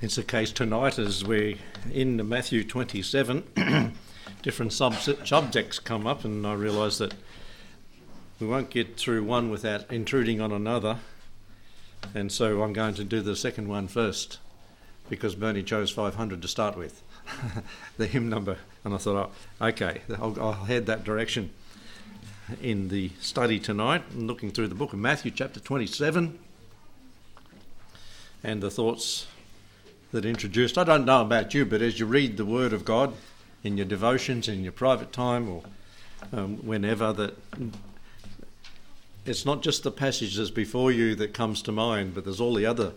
It's the case tonight as we're in Matthew 27. different subjects come up, and I realise that we won't get through one without intruding on another. And so I'm going to do the second one first because Bernie chose 500 to start with, the hymn number. And I thought, oh, okay, I'll, I'll head that direction in the study tonight, and looking through the book of Matthew, chapter 27, and the thoughts that introduced. I don't know about you, but as you read the Word of God in your devotions, in your private time, or um, whenever, that it's not just the passages before you that comes to mind, but there's all the other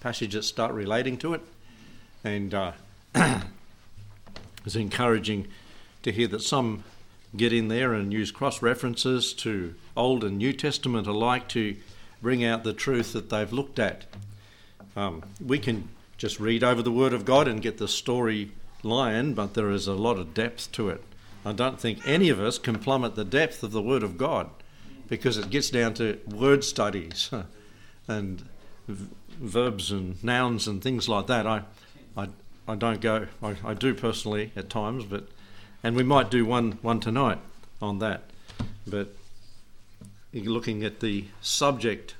passages that start relating to it, and uh, it's encouraging to hear that some get in there and use cross references to Old and New Testament alike to bring out the truth that they've looked at. Um, we can just read over the Word of God and get the story line, but there is a lot of depth to it. I don't think any of us can plummet the depth of the Word of God because it gets down to word studies and v- verbs and nouns and things like that. I, I, I don't go. I, I do personally at times, but and we might do one one tonight on that. But looking at the subject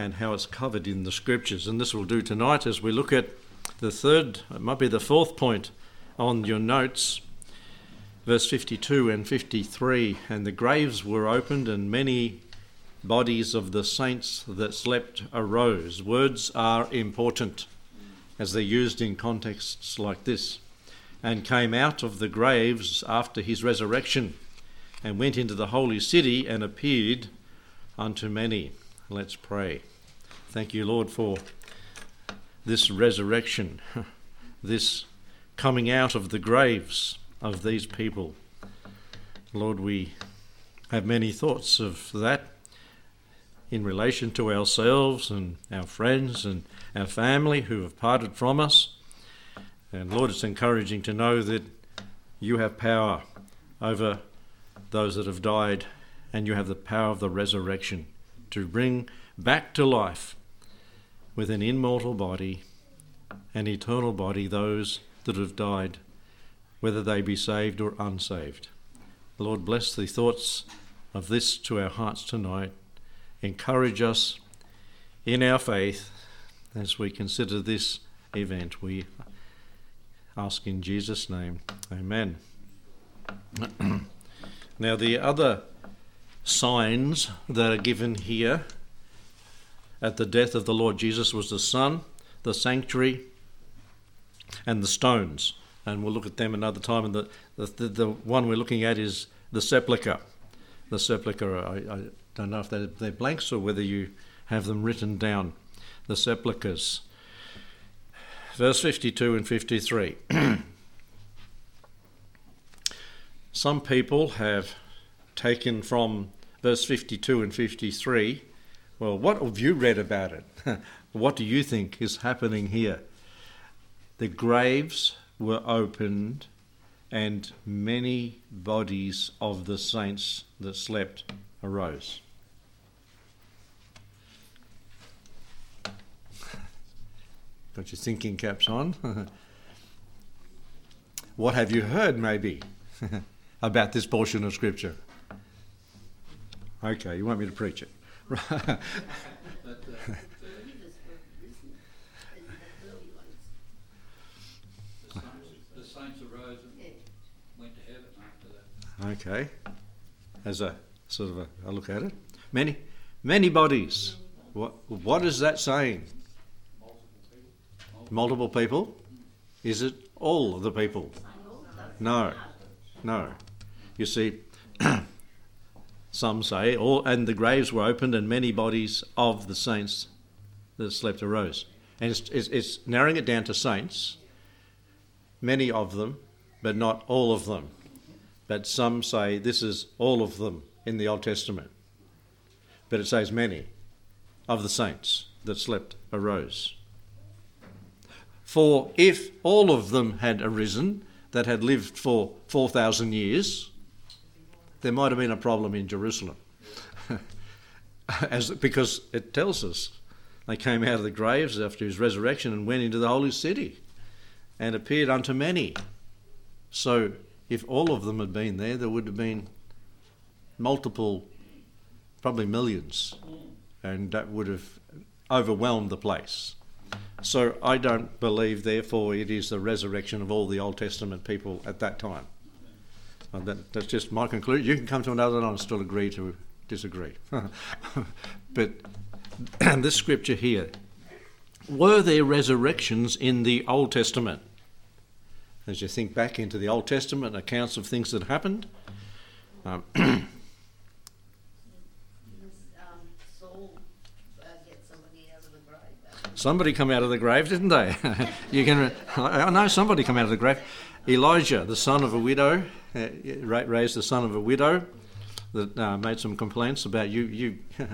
and how it's covered in the scriptures. And this will do tonight as we look at the third, it might be the fourth point on your notes, verse 52 and 53. And the graves were opened, and many bodies of the saints that slept arose. Words are important as they're used in contexts like this. And came out of the graves after his resurrection, and went into the holy city and appeared unto many. Let's pray. Thank you, Lord, for this resurrection, this coming out of the graves of these people. Lord, we have many thoughts of that in relation to ourselves and our friends and our family who have parted from us. And Lord, it's encouraging to know that you have power over those that have died, and you have the power of the resurrection to bring back to life with an immortal body, an eternal body, those that have died, whether they be saved or unsaved. Lord, bless the thoughts of this to our hearts tonight. Encourage us in our faith as we consider this event. We ask in Jesus' name. Amen. now, the other signs that are given here at the death of the Lord Jesus was the sun, the sanctuary, and the stones. And we'll look at them another time. And the, the, the one we're looking at is the sepulchre. The sepulchre, I, I don't know if they're, they're blanks or whether you have them written down. The sepulchres. Verse 52 and 53. Some people have taken from verse 52 and 53 well, what have you read about it? what do you think is happening here? The graves were opened, and many bodies of the saints that slept arose. Got your thinking caps on? what have you heard, maybe, about this portion of Scripture? Okay, you want me to preach it? Uh, the saints arose and went to heaven after that. Okay, as a sort of a, a look at it, many, many bodies. What what is that saying? Multiple people. Is it all the people? No, no. You see, some say, all, and the graves were opened, and many bodies of the saints that slept arose. And it's, it's, it's narrowing it down to saints, many of them, but not all of them. But some say this is all of them in the Old Testament. But it says many of the saints that slept arose. For if all of them had arisen that had lived for 4,000 years, there might have been a problem in Jerusalem. As, because it tells us they came out of the graves after his resurrection and went into the holy city and appeared unto many. So, if all of them had been there, there would have been multiple, probably millions, and that would have overwhelmed the place. So, I don't believe, therefore, it is the resurrection of all the Old Testament people at that time. Uh, that, that's just my conclusion. You can come to another and I'll still agree to disagree. but this scripture here were there resurrections in the Old Testament? As you think back into the Old Testament accounts of things that happened, um, somebody come out of the grave, didn't they? you can. I know somebody come out of the grave. Elijah, the son of a widow, uh, raised the son of a widow that uh, made some complaints about you. You,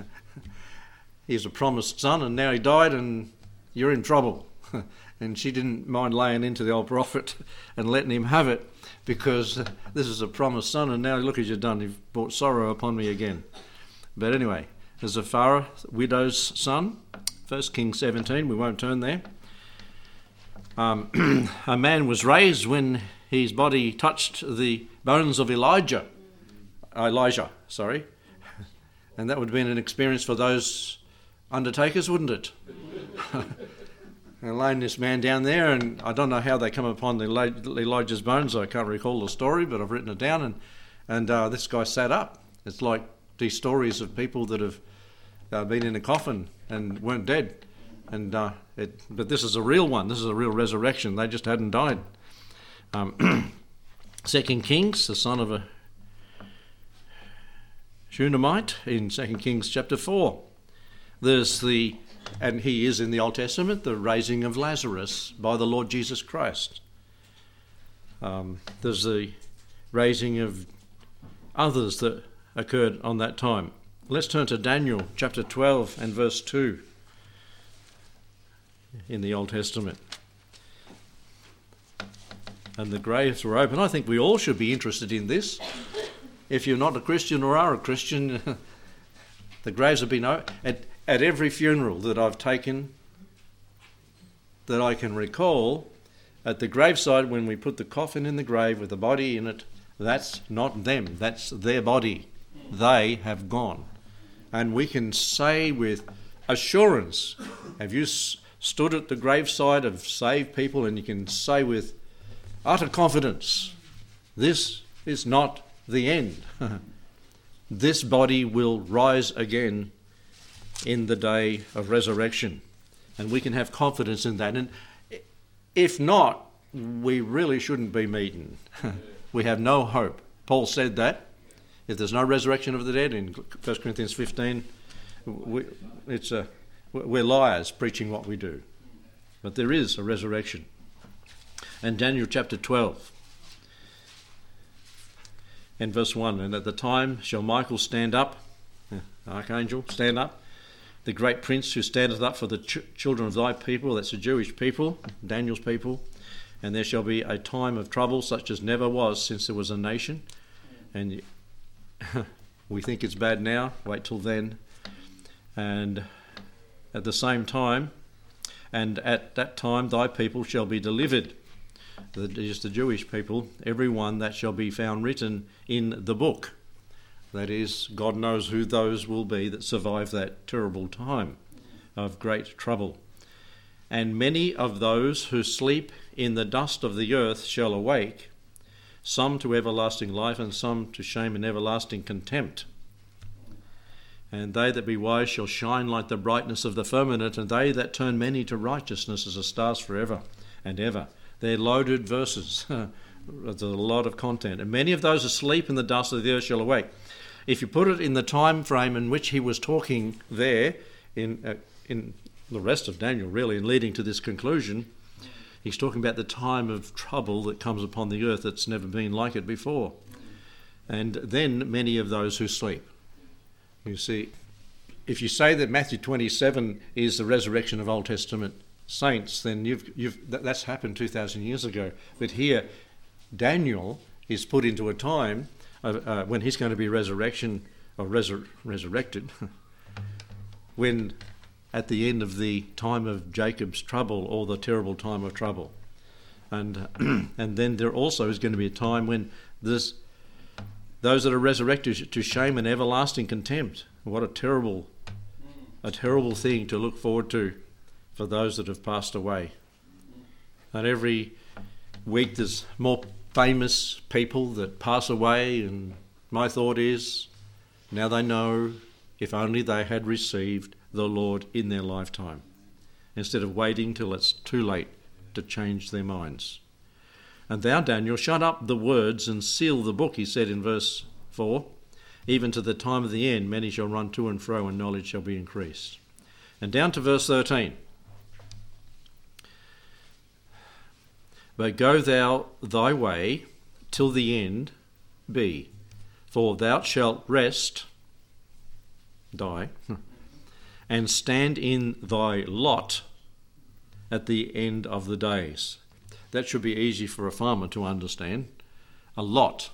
he's a promised son, and now he died, and you're in trouble. and she didn't mind laying into the old prophet and letting him have it because this is a promised son, and now look as you've done. You've brought sorrow upon me again. But anyway, Pharaoh, widow's son, 1 Kings 17. We won't turn there. Um, a man was raised when his body touched the bones of Elijah. Elisha, sorry. And that would have been an experience for those undertakers, wouldn't it? and laying this man down there, and I don't know how they come upon the Elisha's bones. I can't recall the story, but I've written it down. And and uh, this guy sat up. It's like these stories of people that have uh, been in a coffin and weren't dead. And uh, it, but this is a real one. This is a real resurrection. They just hadn't died. Um, Second Kings, the son of a Shunammite in Second Kings chapter four. There's the, and he is in the Old Testament, the raising of Lazarus by the Lord Jesus Christ. Um, there's the raising of others that occurred on that time. Let's turn to Daniel chapter 12 and verse 2 in the Old Testament. And the graves were open. I think we all should be interested in this. If you're not a Christian or are a Christian, the graves have been open. At, at every funeral that I've taken that I can recall, at the graveside, when we put the coffin in the grave with the body in it, that's not them, that's their body. They have gone. And we can say with assurance, have you stood at the graveside of saved people? And you can say with utter confidence, this is not the end. this body will rise again in the day of resurrection. And we can have confidence in that. And if not, we really shouldn't be meeting. we have no hope. Paul said that. If there's no resurrection of the dead in 1 Corinthians 15, we, it's a, we're liars preaching what we do. But there is a resurrection. And Daniel chapter 12 and verse 1 And at the time shall Michael stand up, archangel, stand up, the great prince who standeth up for the ch- children of thy people, that's the Jewish people, Daniel's people, and there shall be a time of trouble such as never was since there was a nation. And we think it's bad now, wait till then. And at the same time, and at that time thy people shall be delivered. That is the Jewish people, every one that shall be found written in the book. That is, God knows who those will be that survive that terrible time of great trouble. And many of those who sleep in the dust of the earth shall awake, some to everlasting life, and some to shame and everlasting contempt. And they that be wise shall shine like the brightness of the firmament, and they that turn many to righteousness as the stars forever and ever. They're loaded verses. There's a lot of content. And many of those asleep in the dust of the earth shall awake. If you put it in the time frame in which he was talking there, in, uh, in the rest of Daniel, really, in leading to this conclusion, he's talking about the time of trouble that comes upon the earth that's never been like it before. And then many of those who sleep. You see, if you say that Matthew 27 is the resurrection of Old Testament saints, then you've, you've, that's happened 2,000 years ago. But here, Daniel is put into a time uh, when he's going to be resurrection or resur- resurrected, when at the end of the time of Jacob's trouble or the terrible time of trouble. And, and then there also is going to be a time when there's those that are resurrected to shame and everlasting contempt. What a terrible, a terrible thing to look forward to for those that have passed away. And every week there's more famous people that pass away, and my thought is now they know if only they had received the Lord in their lifetime, instead of waiting till it's too late to change their minds. And thou, Daniel, shut up the words and seal the book, he said in verse 4. Even to the time of the end, many shall run to and fro, and knowledge shall be increased. And down to verse 13. But go thou thy way till the end be, for thou shalt rest, die, and stand in thy lot at the end of the days. That should be easy for a farmer to understand. A lot.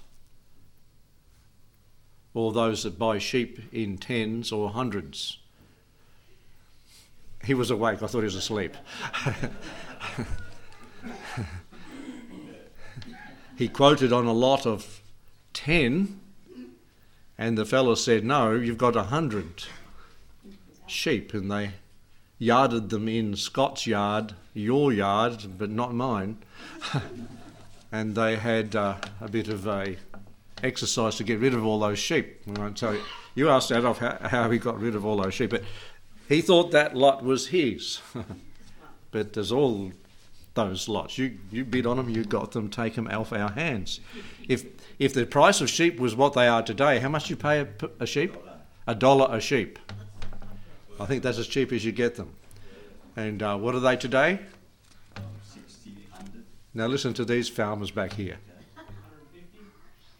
Or those that buy sheep in tens or hundreds. He was awake, I thought he was asleep. he quoted on a lot of 10, and the fellow said, No, you've got a hundred sheep, and they yarded them in Scott's yard, your yard, but not mine. and they had uh, a bit of a exercise to get rid of all those sheep. So you you asked Adolf how, how he got rid of all those sheep, but he thought that lot was his. but there's all those lots. You you bid on them, you got them, take them off our hands. If if the price of sheep was what they are today, how much do you pay a, a sheep? A dollar a sheep. I think that's as cheap as you get them. And uh, what are they today? Now listen to these farmers back here.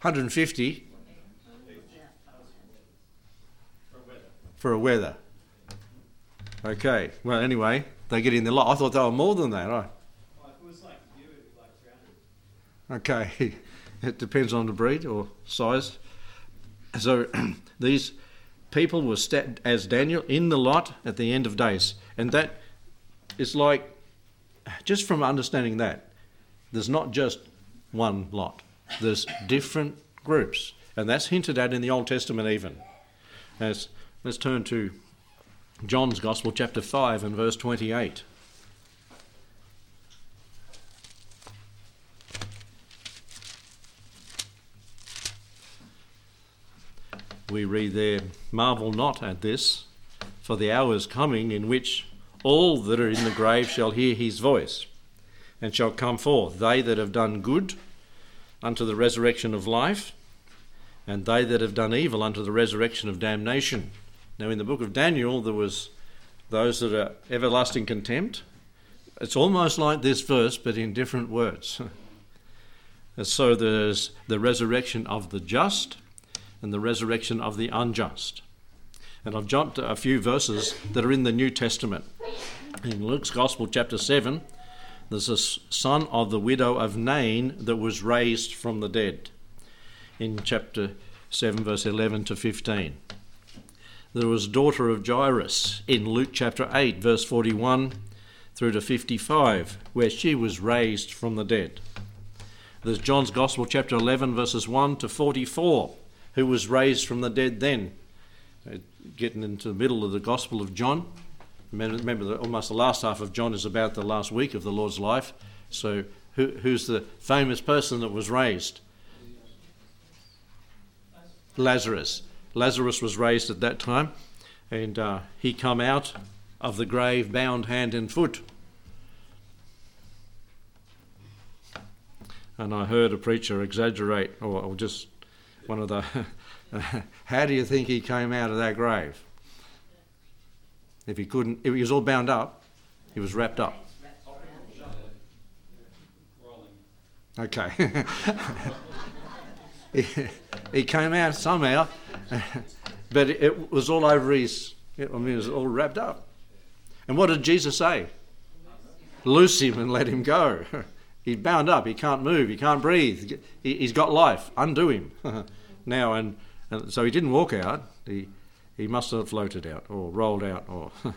150 for a wether. Okay. Well, anyway, they get in the lot. I thought they were more than that. Right? Okay. It depends on the breed or size. So these people were stat as Daniel in the lot at the end of days, and that is like just from understanding that there's not just one lot. There's different groups, and that's hinted at in the Old Testament even. As let's turn to John's Gospel, chapter five and verse twenty-eight. We read there, Marvel not at this, for the hour is coming in which all that are in the grave shall hear his voice, and shall come forth, they that have done good unto the resurrection of life, and they that have done evil unto the resurrection of damnation. Now, in the book of Daniel, there was those that are everlasting contempt. It's almost like this verse, but in different words. so there's the resurrection of the just and the resurrection of the unjust. And I've jumped a few verses that are in the New Testament. In Luke's Gospel, chapter 7, there's a son of the widow of Nain that was raised from the dead. In chapter 7, verse 11 to 15. There was daughter of Jairus in Luke chapter 8, verse 41 through to 55, where she was raised from the dead. There's John's Gospel, chapter 11, verses 1 to 44, who was raised from the dead then. Uh, getting into the middle of the Gospel of John. Remember, that almost the last half of John is about the last week of the Lord's life. So, who, who's the famous person that was raised? Lazarus. Lazarus was raised at that time, and uh, he come out of the grave bound hand and foot. And I heard a preacher exaggerate, or, or just one of the, how do you think he came out of that grave? If he couldn't, if he was all bound up, he was wrapped up. Okay. he, came out somehow, but it was all over his, I mean, it was all wrapped up. And what did Jesus say? Loose him and let him go. He's bound up. He can't move. He can't breathe. He, has got life. Undo him now. And, and, so he didn't walk out. He he must have floated out or rolled out or.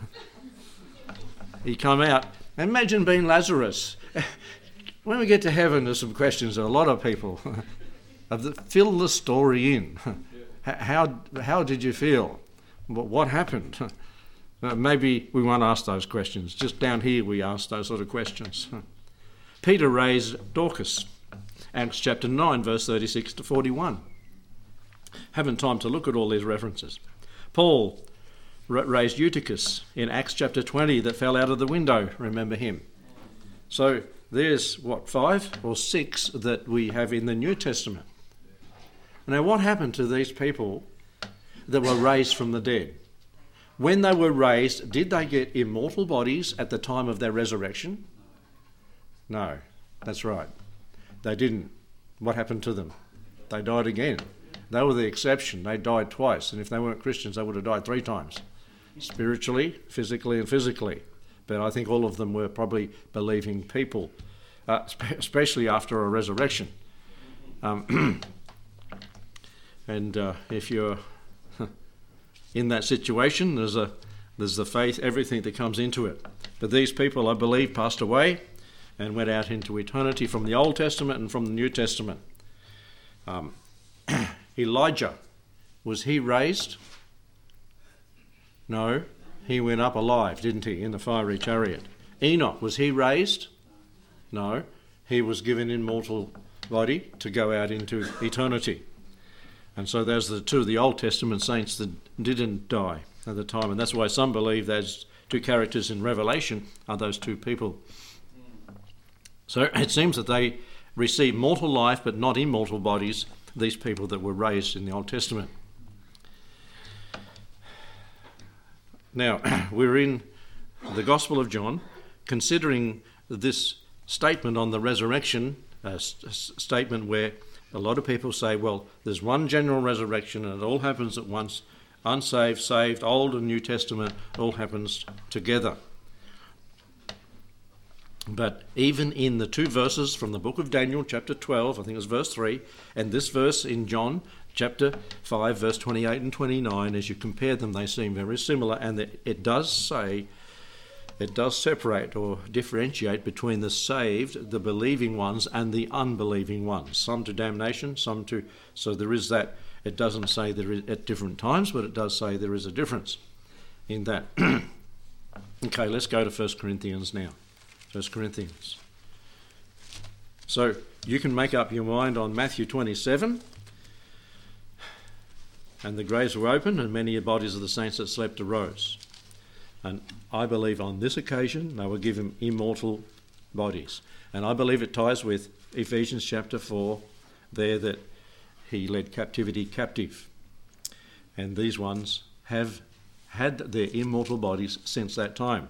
he come out. Imagine being Lazarus. when we get to heaven, there's some questions that a lot of people fill the story in. how, how did you feel? What happened? Uh, maybe we won't ask those questions. Just down here, we ask those sort of questions. Peter raised Dorcas, Acts chapter 9, verse 36 to 41. Haven't time to look at all these references. Paul raised Eutychus in Acts chapter 20 that fell out of the window. Remember him. So there's what, five or six that we have in the New Testament. Now, what happened to these people that were raised from the dead? When they were raised, did they get immortal bodies at the time of their resurrection? No, that's right. They didn't. What happened to them? They died again. They were the exception. They died twice. And if they weren't Christians, they would have died three times spiritually, physically, and physically. But I think all of them were probably believing people, uh, especially after a resurrection. Um, and uh, if you're in that situation, there's a there's the faith, everything that comes into it. But these people, I believe, passed away and went out into eternity from the Old Testament and from the New Testament. Um, Elijah, was he raised? No, he went up alive, didn't he, in the fiery chariot? Enoch, was he raised? No, he was given immortal body to go out into eternity. And so there's the two of the Old Testament saints that didn't die at the time, and that's why some believe those two characters in Revelation are those two people. So it seems that they received mortal life but not immortal bodies, these people that were raised in the Old Testament. Now, we're in the Gospel of John, considering this statement on the resurrection, uh, a statement where a lot of people say, well, there's one general resurrection and it all happens at once unsaved, saved, Old and New Testament, all happens together. But even in the two verses from the book of Daniel, chapter 12, I think it was verse 3, and this verse in John, chapter 5, verse 28 and 29, as you compare them, they seem very similar, and it does say, it does separate or differentiate between the saved, the believing ones, and the unbelieving ones. Some to damnation, some to. So there is that. It doesn't say there is at different times, but it does say there is a difference in that. okay, let's go to 1 Corinthians now. 1 Corinthians. So you can make up your mind on Matthew 27 and the graves were opened, and many bodies of the saints that slept arose. And I believe on this occasion they were given immortal bodies. And I believe it ties with Ephesians chapter 4, there that he led captivity captive. And these ones have had their immortal bodies since that time.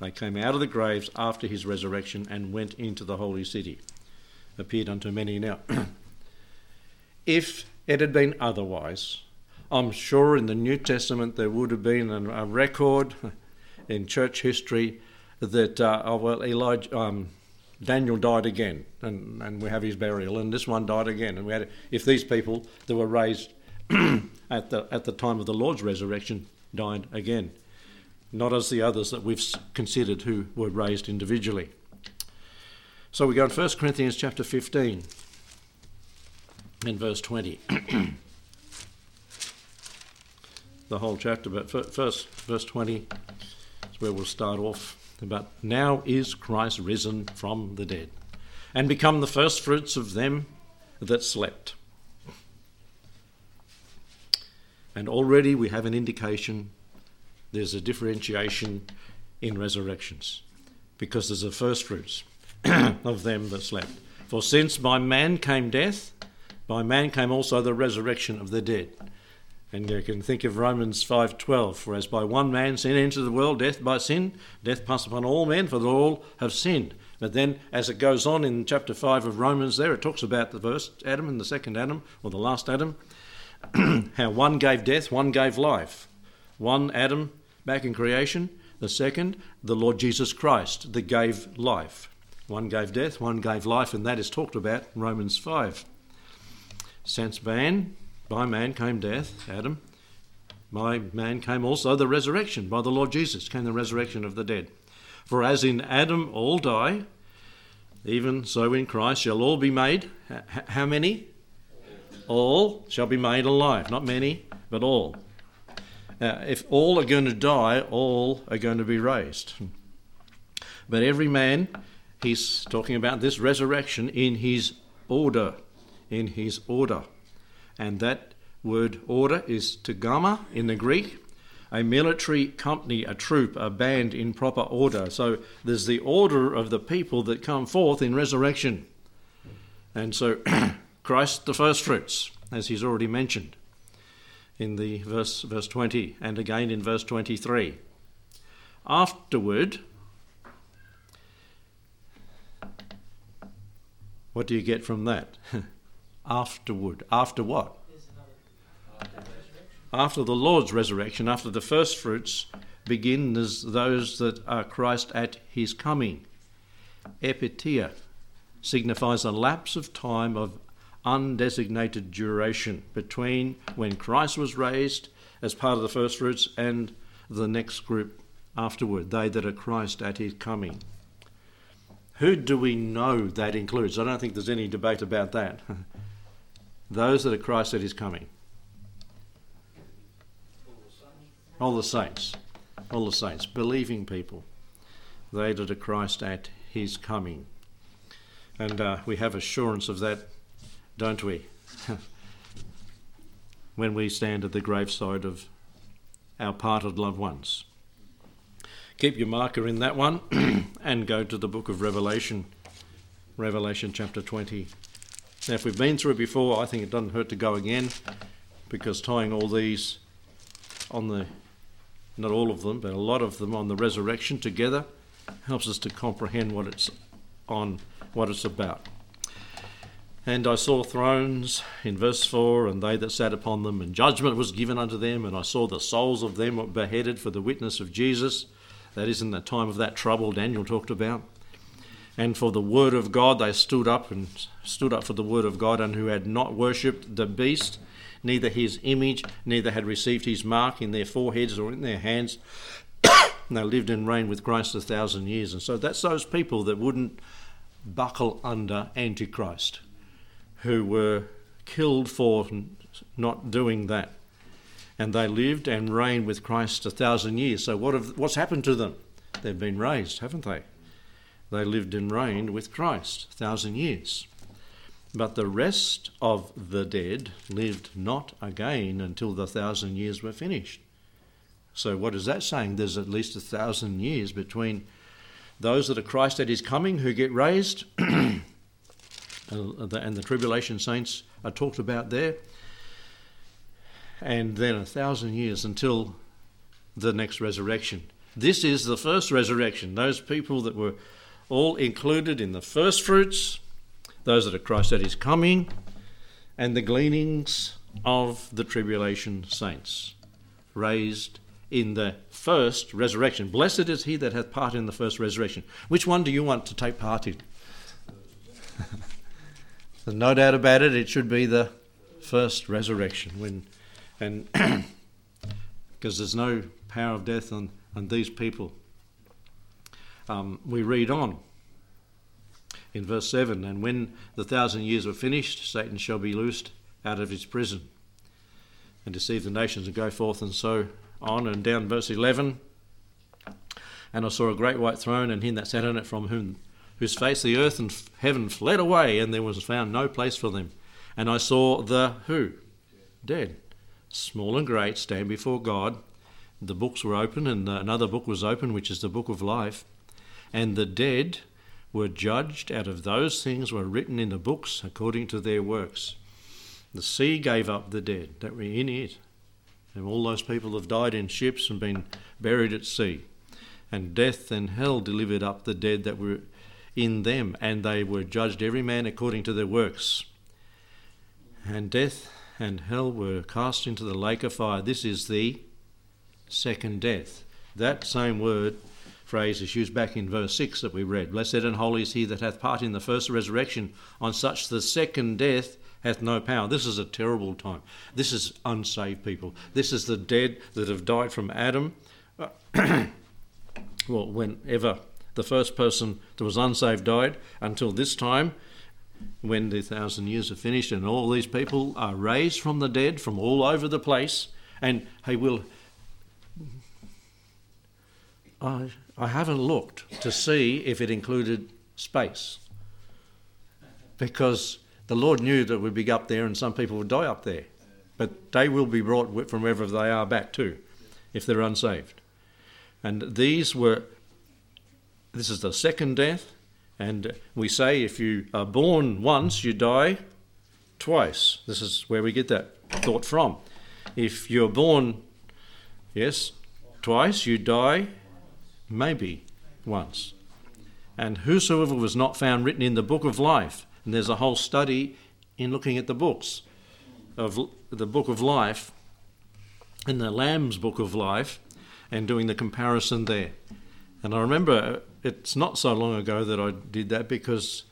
They came out of the graves after his resurrection and went into the holy city. Appeared unto many now. if it had been otherwise, I'm sure in the New Testament there would have been a, record in church history that, uh, oh, well, Elijah, um, Daniel died again, and, and we have his burial, and this one died again. And we had, if these people that were raised at the at the time of the Lord's resurrection died again, not as the others that we've considered who were raised individually. So we go in 1 Corinthians chapter 15 and verse 20. the whole chapter, but first, verse 20 is where we'll start off. But now is Christ risen from the dead and become the firstfruits of them that slept. And already we have an indication there's a differentiation in resurrections because there's a first fruits of them that slept. For since by man came death, by man came also the resurrection of the dead. And you can think of Romans 5:12, for as by one man sin entered the world, death by sin, death passed upon all men, for all have sinned. But then, as it goes on in chapter 5 of Romans, there it talks about the first Adam and the second Adam, or the last Adam, how one gave death, one gave life. One Adam back in creation, the second, the Lord Jesus Christ, that gave life. One gave death, one gave life, and that is talked about in Romans 5. Since man by man came death, Adam. By man came also the resurrection. By the Lord Jesus came the resurrection of the dead. For as in Adam all die, even so in Christ shall all be made. How many? All shall be made alive. Not many, but all. Uh, if all are going to die, all are going to be raised. But every man, he's talking about this resurrection in his order. In his order. And that word order is tagma in the Greek, a military company, a troop, a band in proper order. So there's the order of the people that come forth in resurrection. And so Christ the first fruits, as he's already mentioned in the verse verse 20 and again in verse 23. Afterward What do you get from that? Afterward. After what? After the Lord's resurrection, after the first fruits, begin as those that are Christ at his coming. Epeita signifies a lapse of time of undesignated duration between when Christ was raised as part of the first fruits and the next group afterward, they that are Christ at his coming. Who do we know that includes? I don't think there's any debate about that. Those that are Christ at his coming. All the saints. All the saints. Believing people. They that are Christ at his coming. And uh, we have assurance of that, don't we? when we stand at the graveside of our parted loved ones. Keep your marker in that one and go to the book of Revelation, Revelation chapter 20. Now, if we've been through it before, I think it doesn't hurt to go again because tying all these on the, not all of them, but a lot of them on the resurrection together helps us to comprehend what it's on, what it's about. And I saw thrones in verse 4, and they that sat upon them, and judgment was given unto them, and I saw the souls of them beheaded for the witness of Jesus that is in the time of that trouble Daniel talked about. And for the word of God they stood up and stood up for the word of God, and who had not worshipped the beast, neither his image, neither had received his mark in their foreheads or in their hands. and they lived and reigned with Christ a thousand years. And so that's those people that wouldn't buckle under Antichrist, who were killed for not doing that and they lived and reigned with Christ a thousand years. So what have, what's happened to them? They've been raised, haven't they? They lived and reigned with Christ a thousand years. But the rest of the dead lived not again until the thousand years were finished. So what is that saying? There's at least a thousand years between those that are Christ at his coming who get raised, Uh, and the tribulation saints are talked about there, and then a thousand years until the next resurrection. This is the first resurrection. Those people that were all included in the first fruits, those that are Christ at his coming, and the gleanings of the tribulation saints, raised in the first resurrection. Blessed is he that hath part in the first resurrection. Which one do you want to take part in? There's no doubt about it, it should be the first resurrection when and because there's no power of death on, on these people. Um, we read on in verse 7 And when the thousand years were finished, Satan shall be loosed out of his prison and deceive the nations and go forth and so on. And down verse 11 And I saw a great white throne and him that sat on it, from whom whose face the earth and heaven fled away, and there was found no place for them. And I saw the who? Dead small and great, stand before God. The books were open, and uh, another book was open, which is the book of life. And the dead were judged out of those things were written in the books according to their works. The sea gave up the dead that were in it, and all those people have died in ships and been buried at sea. And death and hell delivered up the dead that were in them, and they were judged every man according to their works. And death and hell were cast into the lake of fire. This is the second death. That same word phrase is used back in verse 6 that we read. Blessed and holy is he that hath part in the first resurrection. On such the second death hath no power. This is a terrible time. This is unsaved people. This is the dead that have died from Adam. well, whenever the first person that was unsaved died until this time when the thousand years are finished and all these people are raised from the dead from all over the place and he will I, I haven't looked to see if it included space because the Lord knew that we'd be up there and some people would die up there. But they will be brought from wherever they are back to if they're unsaved. And these were, this is the second death. And we say if you are born once, you die twice. This is where we get that thought from. If you're born, yes, twice, you die maybe once. And whosoever was not found written in the book of life, and there's a whole study in looking at the books of the book of life and the Lamb's book of life and doing the comparison there. And I remember it's not so long ago that I did that because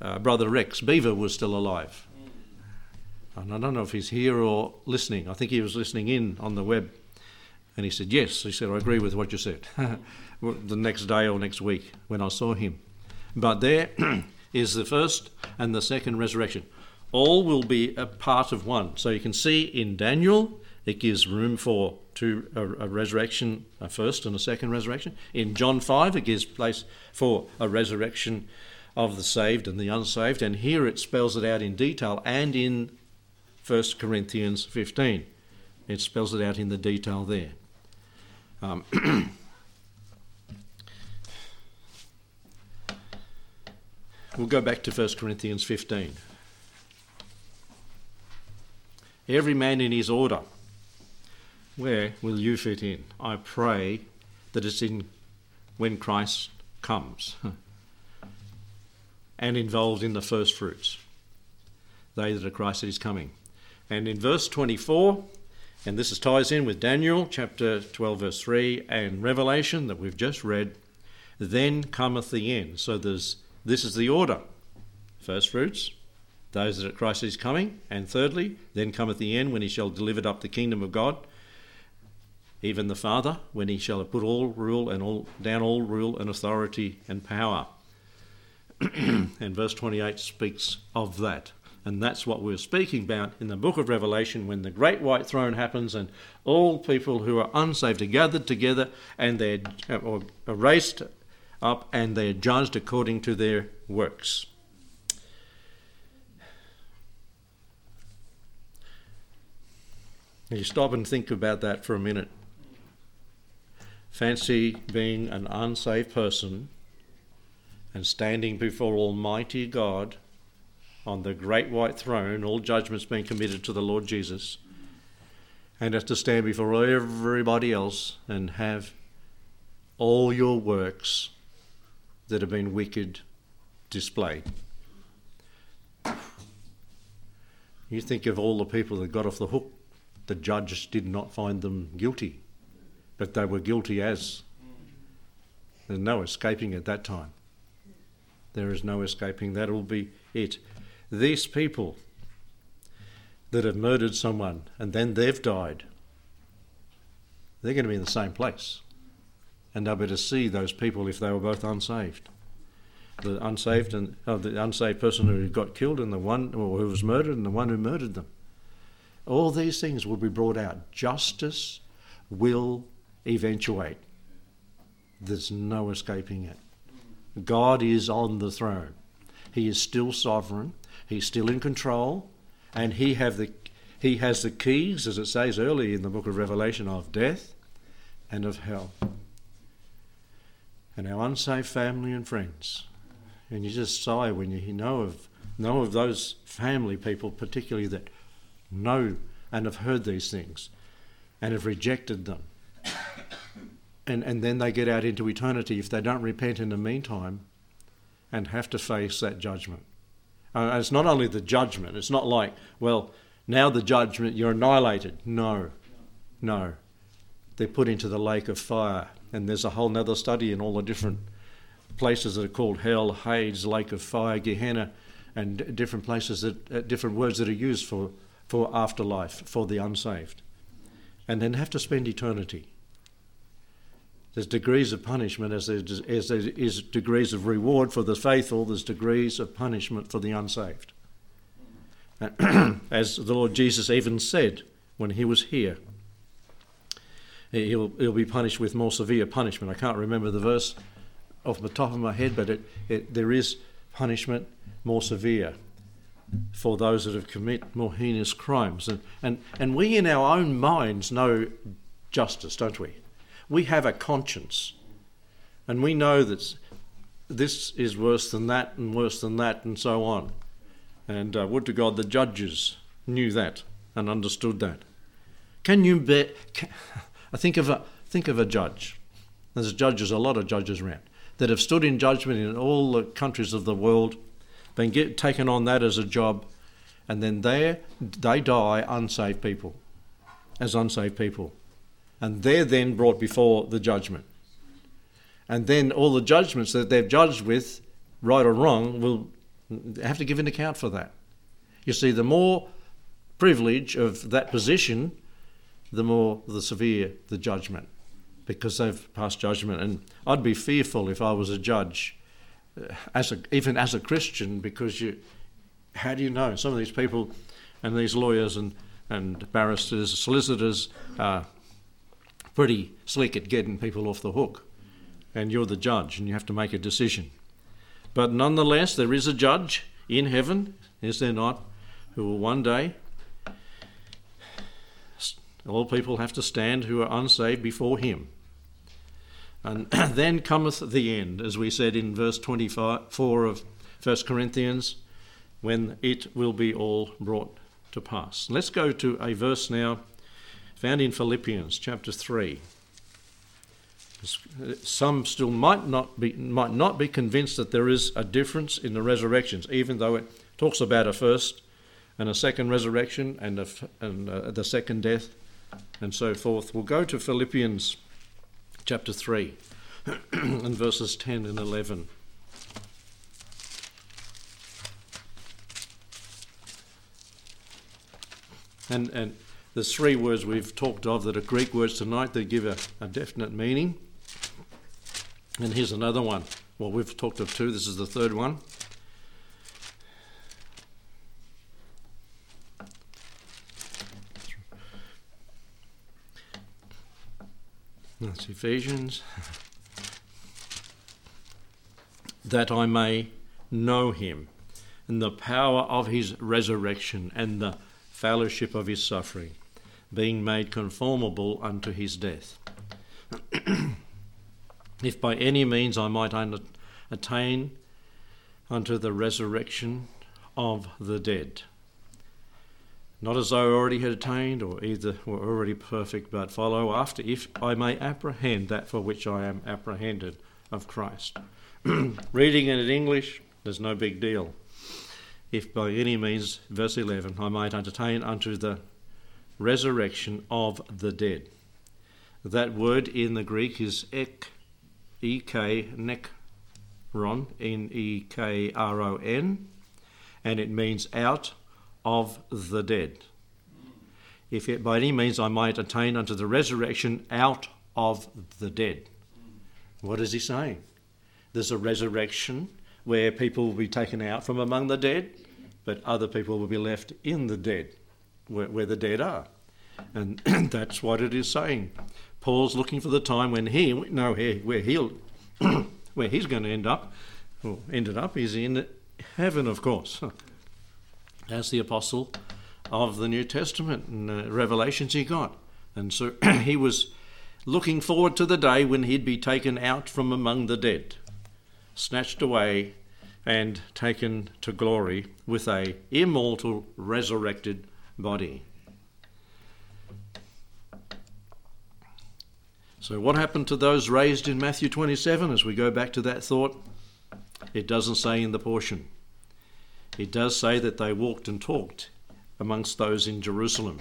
uh, Brother Rex Beaver was still alive. And I don't know if he's here or listening. I think he was listening in on the web. And he said, Yes. He said, I agree with what you said. the next day or next week when I saw him. But there is the first and the second resurrection. All will be a part of one. So you can see in Daniel, it gives room for two, a, a resurrection, a first and a second resurrection. In John 5, it gives place for a resurrection of the saved and the unsaved. And here it spells it out in detail and in 1 Corinthians 15. It spells it out in the detail there. Um, We'll go back to 1 Corinthians 15. Every man in his order. Where will you fit in? I pray that it's in when Christ comes and involved in the first fruits. They that are Christ is coming. And in verse 24, and this ties in with Daniel chapter 12, verse 3, and Revelation that we've just read, then cometh the end. So there's this is the order. First fruits, those that are Christ is coming, and thirdly, then cometh the end when he shall deliver up the kingdom of God, even the Father, when he shall have put all rule and all down all rule and authority and power. and verse 28 speaks of that. And that's what we're speaking about in the book of Revelation when the great white throne happens and all people who are unsaved are gathered together and they're or raised up and they are judged according to their works. You stop and think about that for a minute. Fancy being an unsaved person and standing before Almighty God on the great white throne, all judgments being committed to the Lord Jesus, and have to stand before everybody else and have all your works that have been wicked displayed. You think of all the people that got off the hook. The judge did not find them guilty, but they were guilty as. There's no escaping at that time. There is no escaping. That will be it. These people that have murdered someone and then they've died, they're going to be in the same place and they'll be to see those people if they were both unsaved. The unsaved and uh, the unsaved person who got killed and the one or who was murdered and the one who murdered them. All these things will be brought out. Justice will eventuate. There's no escaping it. God is on the throne. He is still sovereign. He's still in control, and he have the he has the keys, as it says early in the book of Revelation, of death and of hell and our unsaved family and friends. And you just sigh when you know of know of those family people, particularly that know and have heard these things and have rejected them. And, and then they get out into eternity if they don't repent in the meantime and have to face that judgment. Uh, it's not only the judgment, it's not like, well, now the judgment, you're annihilated. No, no. They're put into the lake of fire and there's a whole nother study in all the different places that are called hell, Hades, lake of fire, Gehenna, and different places that uh, different words that are used for for afterlife for the unsaved, and then have to spend eternity. There's degrees of punishment as there is, as there is degrees of reward for the faithful, there's degrees of punishment for the unsaved. as the Lord Jesus even said when he was here, he'll, he'll be punished with more severe punishment. I can't remember the verse off the top of my head, but it, it, there is punishment more severe for those that have commit more heinous crimes. And, and, and we in our own minds know justice, don't we? We have a conscience. And we know that this is worse than that and worse than that and so on. And uh, would to God the judges knew that and understood that. Can you bet? I think of a think of a judge. There's judges, a lot of judges around that have stood in judgment in all the countries of the world, been get, taken on that as a job, and then they they die unsaved people, as unsaved people and they're then brought before the judgment. And then all the judgments that they've judged with, right or wrong, will have to give an account for that. You see, the more privilege of that position, the more the severe the judgment, because they've passed judgment. And I'd be fearful if I was a judge, uh, as a, even as a Christian, because you, how do you know? Some of these people and these lawyers and, and barristers, solicitors, uh, pretty slick at getting people off the hook. And you're the judge and you have to make a decision. But nonetheless, there is a judge in heaven, is there not, who will one day, all people have to stand who are unsaved before him. And then cometh the end, as we said in verse 24 of 1 Corinthians, when it will be all brought to pass. Let's go to a verse now found in Philippians chapter 3. Some still might not be might not be convinced that there is a difference in the resurrections, even though it talks about a first and a second resurrection and, a, and uh, the second death and so forth. We'll go to Philippians chapter 3 and verses 10 and 11. And, and there's three words we've talked of that are Greek words tonight that give a, a definite meaning. And here's another one. Well, we've talked of two, this is the third one. That's Ephesians. that I may know him and the power of his resurrection and the fellowship of his suffering being made conformable unto his death. if by any means I might attain unto the resurrection of the dead. Not as though I already had attained, or either were already perfect, but follow after, if I may apprehend that for which I am apprehended of Christ. Reading it in English, there's no big deal. If by any means, verse 11, I might attain unto the resurrection of the dead. That word in the Greek is ek, ek, nekron, N E K R O N, and it means out of the dead. If it by any means I might attain unto the resurrection out of the dead. What is he saying? There's a resurrection where people will be taken out from among the dead, but other people will be left in the dead where, where the dead are. And that's what it is saying. Paul's looking for the time when he, no, where he'll, where he's going to end up, or ended up, is in heaven, of course, as the apostle of the New Testament and uh, revelations he got. And so he was looking forward to the day when he'd be taken out from among the dead, snatched away and taken to glory with a immortal resurrected body. So, what happened to those raised in Matthew 27 as we go back to that thought? It doesn't say in the portion. It does say that they walked and talked amongst those in Jerusalem.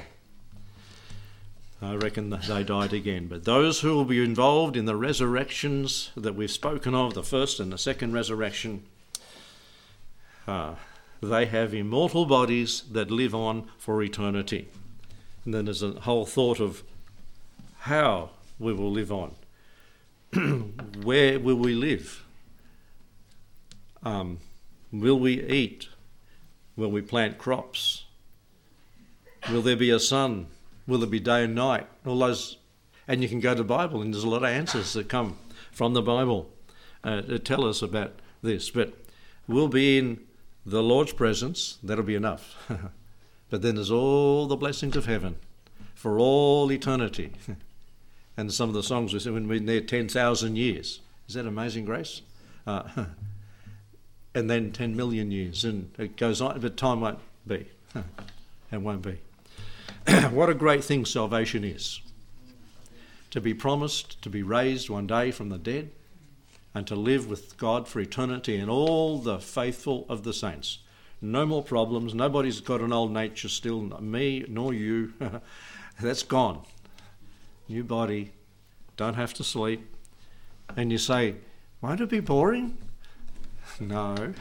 I reckon they died again. But those who will be involved in the resurrections that we've spoken of, the first and the second resurrection, uh, they have immortal bodies that live on for eternity. And then there's a whole thought of how we will live on. where will we live? Um, will we eat? Will we plant crops? Will there be a sun? Will there be day and night? All those, and you can go to the Bible, and there's a lot of answers that come from the Bible uh, to tell us about this. But we'll be in the Lord's presence. That'll be enough. but then there's all the blessings of heaven for all eternity. and some of the songs we sing when we're there 10,000 years. Is that amazing grace? Uh, and then 10 million years, and it goes on, but time won't be. it won't be. what a great thing salvation is. To be promised to be raised one day from the dead and to live with God for eternity and all the faithful of the saints. No more problems. Nobody's got an old nature still, me nor you. That's gone. New body, don't have to sleep. And you say, won't it be boring? No.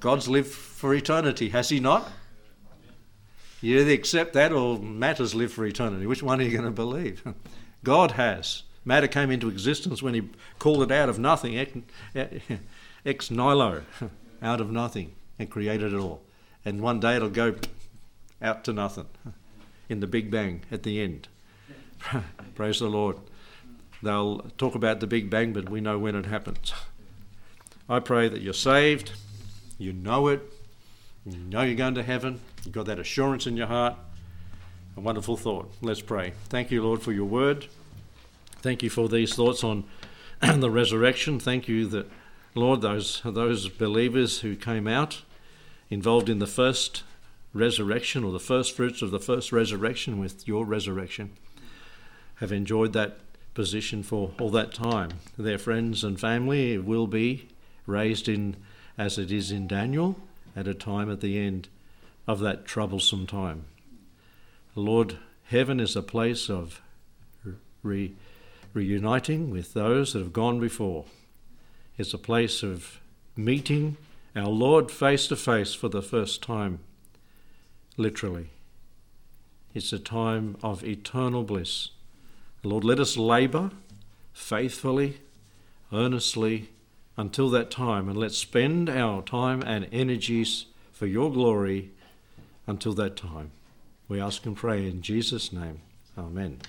God's lived for eternity, has he not? You either accept that or matter's live for eternity. Which one are you going to believe? God has. Matter came into existence when he called it out of nothing, ex eh, nihilo, out of nothing, and created it all. And one day it'll go out to nothing in the Big Bang at the end. Praise the Lord. They'll talk about the Big Bang, but we know when it happens. I pray that you're saved, you know it, you know you're going to heaven, you've got that assurance in your heart. A wonderful thought. Let's pray. Thank you, Lord, for your word. Thank you for these thoughts on the resurrection. Thank you that, Lord, those, those believers who came out involved in the first resurrection or the first fruits of the first resurrection with your resurrection have enjoyed that position for all that time. Their friends and family will be raised in, as it is in Daniel, at a time at the end of that troublesome time. Lord, heaven is a place of re- reuniting with those that have gone before. It's a place of meeting our Lord face to face for the first time literally. It's a time of eternal bliss. Lord, let us labour faithfully, earnestly until that time, and let's spend our time and energies for your glory until that time. We ask and pray in Jesus' name. Amen.